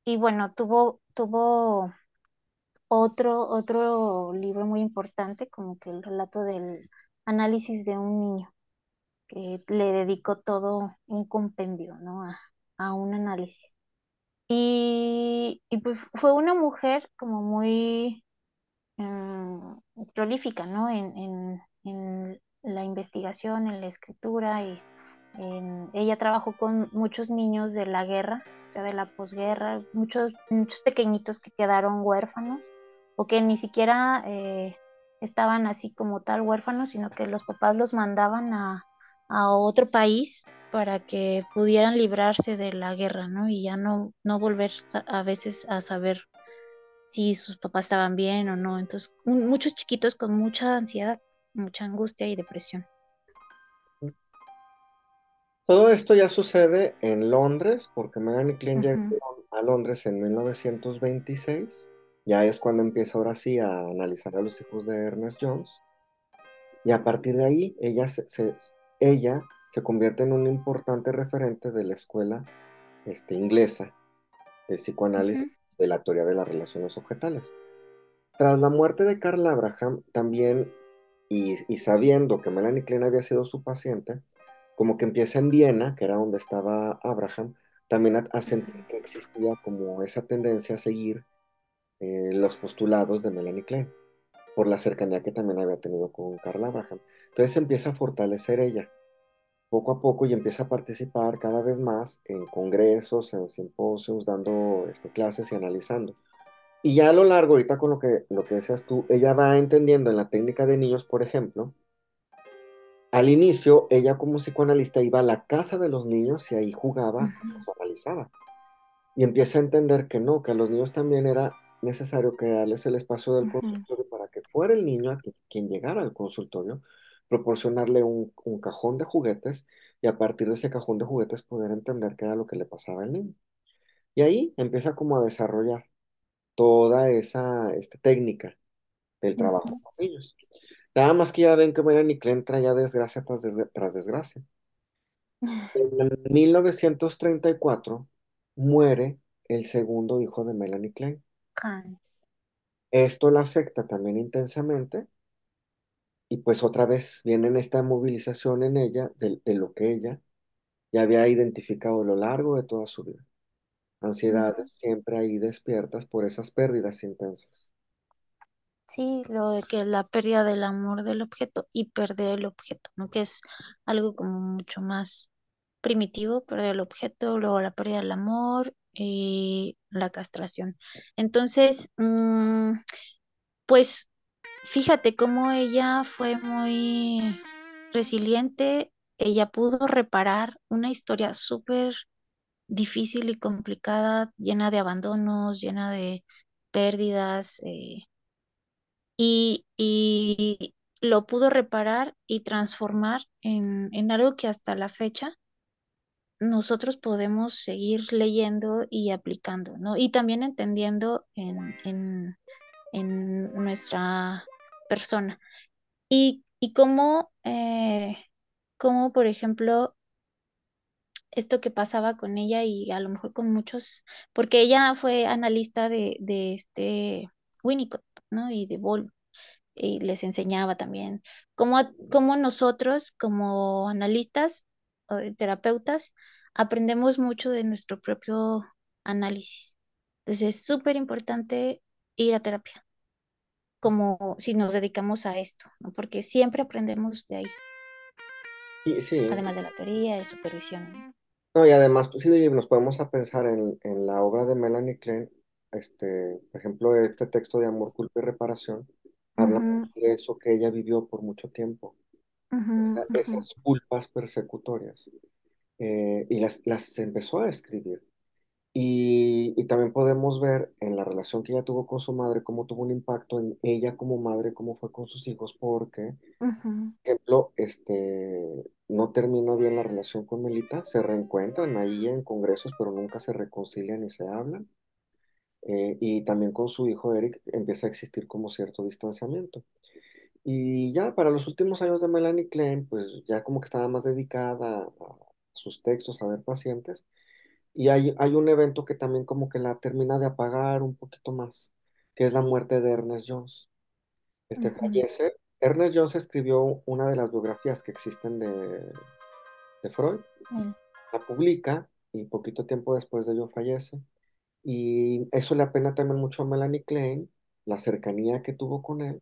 y bueno, tuvo, tuvo otro, otro libro muy importante, como que el relato del análisis de un niño, que le dedicó todo un compendio, ¿no? A, a un análisis. Y, y pues fue una mujer como muy mm, prolífica, ¿no? En, en, en la investigación, en la escritura y en- ella trabajó con muchos niños de la guerra, o sea, de la posguerra, muchos, muchos pequeñitos que quedaron huérfanos o que ni siquiera eh, estaban así como tal huérfanos, sino que los papás los mandaban a, a otro país para que pudieran librarse de la guerra, ¿no? Y ya no, no volver a veces a saber si sus papás estaban bien o no. Entonces, mu- muchos chiquitos con mucha ansiedad, mucha angustia y depresión. Todo esto ya sucede en Londres, porque Melanie Klein llega Ujú, a Londres en 1926. Ya es cuando empieza ahora sí a analizar a los hijos de Ernest Jones. Y a partir de ahí, ella se, se- ella se convierte en un importante referente de la escuela este, inglesa de psicoanálisis de la teoría de las relaciones objetales. Tras la muerte de Carl Abraham, también, y, sabiendo que Melanie Klein había sido su paciente, como que empieza en Viena, que era donde estaba Abraham, también a, sentir que existía como esa tendencia a seguir eh, los postulados de Melanie Klein, por la cercanía que también había tenido con Carl Abraham. Entonces empieza a fortalecer ella poco a poco y empieza a participar cada vez más en congresos, en simposios, dando este, clases y analizando. Y ya a lo largo, ahorita con lo que, lo que decías tú, ella va entendiendo en la técnica de niños, por ejemplo, al inicio, ella como psicoanalista iba a la casa de los niños y ahí jugaba, los analizaba. Y empieza a entender que no, que a los niños también era necesario crearles el espacio del consultorio para que fuera el niño quien llegara al consultorio, proporcionarle un, cajón de juguetes y a partir de ese cajón de juguetes poder entender qué era lo que le pasaba al niño. Y ahí empieza como a desarrollar toda esa este, técnica del trabajo con niños. Nada más que ya ven que Melanie Klein traía desgracia tras, tras desgracia. En 1934 muere el segundo hijo de Melanie Klein. Esto la afecta también intensamente y pues otra vez viene esta movilización en ella de, lo que ella ya había identificado a lo largo de toda su vida. Ansiedades siempre ahí despiertas por esas pérdidas intensas. Sí, lo de que la pérdida del amor del objeto y perder el objeto, ¿no? Que es algo como mucho más primitivo, perder el objeto, luego la pérdida del amor y la castración. Entonces, mm, pues fíjate cómo ella fue muy resiliente, ella pudo reparar una historia súper difícil y complicada, llena de abandonos, llena de pérdidas. Eh, y, lo pudo reparar y transformar en, algo que hasta la fecha nosotros podemos seguir leyendo y aplicando, ¿no? Y también entendiendo en, nuestra persona. Y, y cómo, eh, cómo, por ejemplo, esto que pasaba con ella y a lo mejor con muchos, porque ella fue analista de, de este Winnicott, ¿no? Y de Bol, y les enseñaba también cómo, cómo nosotros como analistas o terapeutas aprendemos mucho de nuestro propio análisis. Entonces es súper importante ir a terapia, como si nos dedicamos a esto, ¿no? porque siempre aprendemos de ahí. Además de la teoría, de supervisión. No, y además, pues, sí, nos podemos a pensar en, en la obra de Melanie Klein, este, por ejemplo, este texto de Amor, Culpa y Reparación, habla de eso que ella vivió por mucho tiempo, esas culpas persecutorias, eh, y las, las empezó a escribir. Y, y, también podemos ver en la relación que ella tuvo con su madre, cómo tuvo un impacto en ella como madre, cómo fue con sus hijos, porque, por ejemplo, este, no terminó bien la relación con Melita, se reencuentran ahí en congresos, pero nunca se reconcilian ni se hablan. Eh, y también con su hijo Eric empieza a existir como cierto distanciamiento. Y ya para los últimos años de Melanie Klein, pues ya como que estaba más dedicada a, sus textos, a ver pacientes. Y hay, hay un evento que también como que la termina de apagar un poquito más, que es la muerte de Ernest Jones. Este fallece. Ernest Jones escribió una de las biografías que existen de, de Freud. La publica y poquito tiempo después de ello fallece. Y eso le apena también mucho a Melanie Klein, la cercanía que tuvo con él,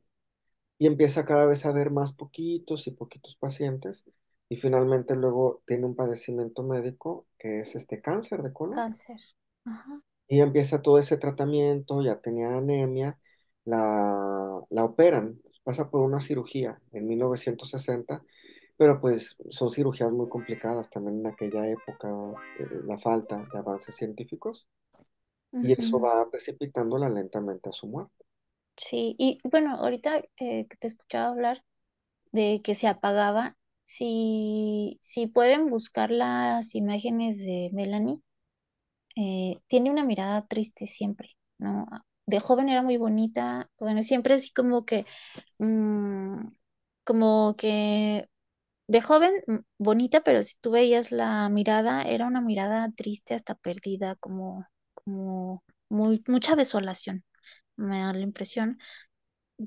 y empieza cada vez a ver más poquitos y poquitos pacientes, y finalmente luego tiene un padecimiento médico que es este cáncer de colon. Cáncer. Y empieza todo ese tratamiento, ya tenía anemia, la, la operan, pasa por una cirugía en 1960, pero pues son cirugías muy complicadas también en aquella época, eh, la falta de avances científicos y eso va precipitándola lentamente a su muerte. Sí, y bueno, ahorita eh, que te escuchaba hablar de que se apagaba, si, si pueden buscar las imágenes de Melanie, eh, tiene una mirada triste siempre, ¿no? De joven era muy bonita, bueno, siempre así como que, mm, como que de joven mm, bonita, pero si tú veías la mirada, era una mirada triste hasta perdida, como, como muy, mucha desolación, me da la impresión.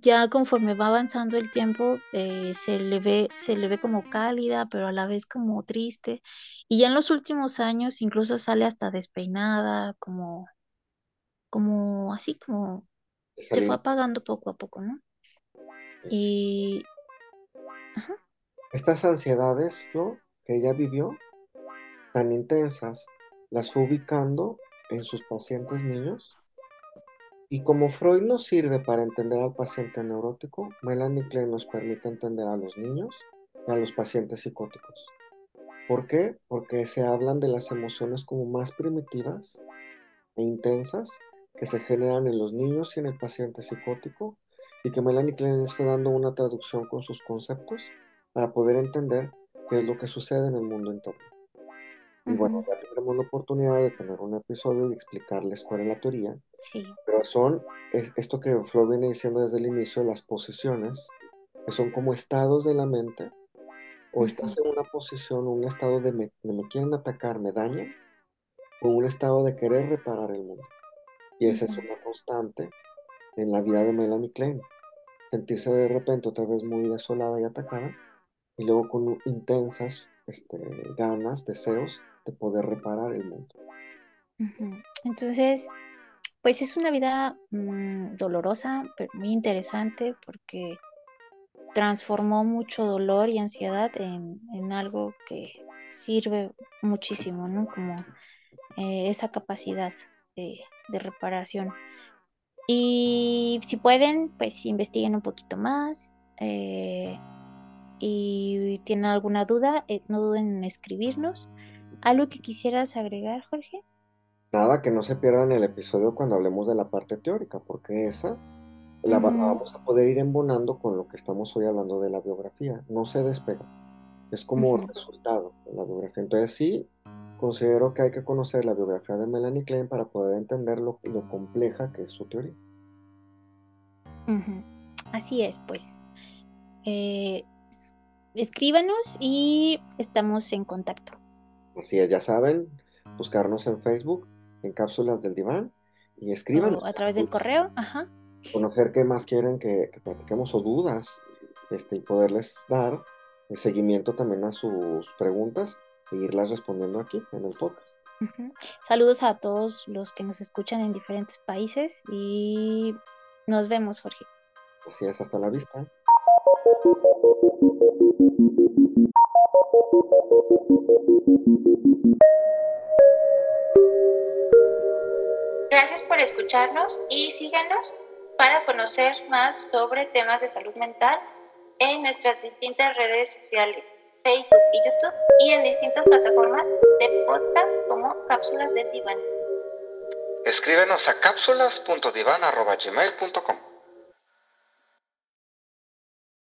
Ya conforme va avanzando el tiempo, eh, se le ve, se le ve como cálida, pero a la vez como triste. Y ya en los últimos años incluso sale hasta despeinada, como, como así como se fue apagando poco a poco, ¿no? Y estas ansiedades que ella vivió, tan intensas, las fue ubicando en sus pacientes niños. Y como Freud nos sirve para entender al paciente neurótico, Melanie Klein nos permite entender a los niños y a los pacientes psicóticos. ¿Por qué? Porque se hablan de las emociones como más primitivas e intensas que se generan en los niños y en el paciente psicótico y que Melanie Klein fue dando una traducción con sus conceptos para poder entender qué es lo que sucede en el mundo entorno. Y bueno, ya tendremos la oportunidad de tener un episodio y explicarles cuál es la teoría. Sí. Pero son esto que Flo viene diciendo desde el inicio, las posiciones, que son como estados de la mente, o estás en una posición, un estado de me, me quieren atacar, me dañan, o un estado de querer reparar el mundo. Y esa es una constante en la vida de Melanie Klein. Sentirse de repente otra vez muy desolada y atacada, y luego con intensas este, ganas, deseos de poder reparar el mundo. Entonces, pues es una vida mm, dolorosa, pero muy interesante porque transformó mucho dolor y ansiedad en, algo que sirve muchísimo, ¿no? Como eh, esa capacidad de, de, reparación. Y si pueden, pues investiguen un poquito más. Eh, y tienen alguna duda, eh, no duden en escribirnos. ¿Algo que quisieras agregar, Jorge? Nada, que no se pierdan el episodio cuando hablemos de la parte teórica, porque esa la, vamos a poder ir embonando con lo que estamos hoy hablando de la biografía. No se despega. Es como resultado de la biografía. Entonces sí, considero que hay que conocer la biografía de Melanie Klein para poder entender lo, lo compleja que es su teoría. Así es, pues. Eh, escríbanos y estamos en contacto. Así es, ya saben, buscarnos en Facebook, en Cápsulas del Diván, y escríbanos. a través del correo, ajá. Conocer qué más quieren que, que platiquemos o dudas, este, y poderles dar el seguimiento también a sus preguntas e irlas respondiendo aquí en el podcast. Saludos a todos los que nos escuchan en diferentes países y nos vemos, Jorge. Así es, hasta la vista. Gracias por escucharnos y síganos para conocer más sobre temas de salud mental en nuestras distintas redes sociales, Facebook y YouTube, y en distintas plataformas de podcast como Cápsulas de Diván. Escríbenos a cápsulas.divan.gmail.com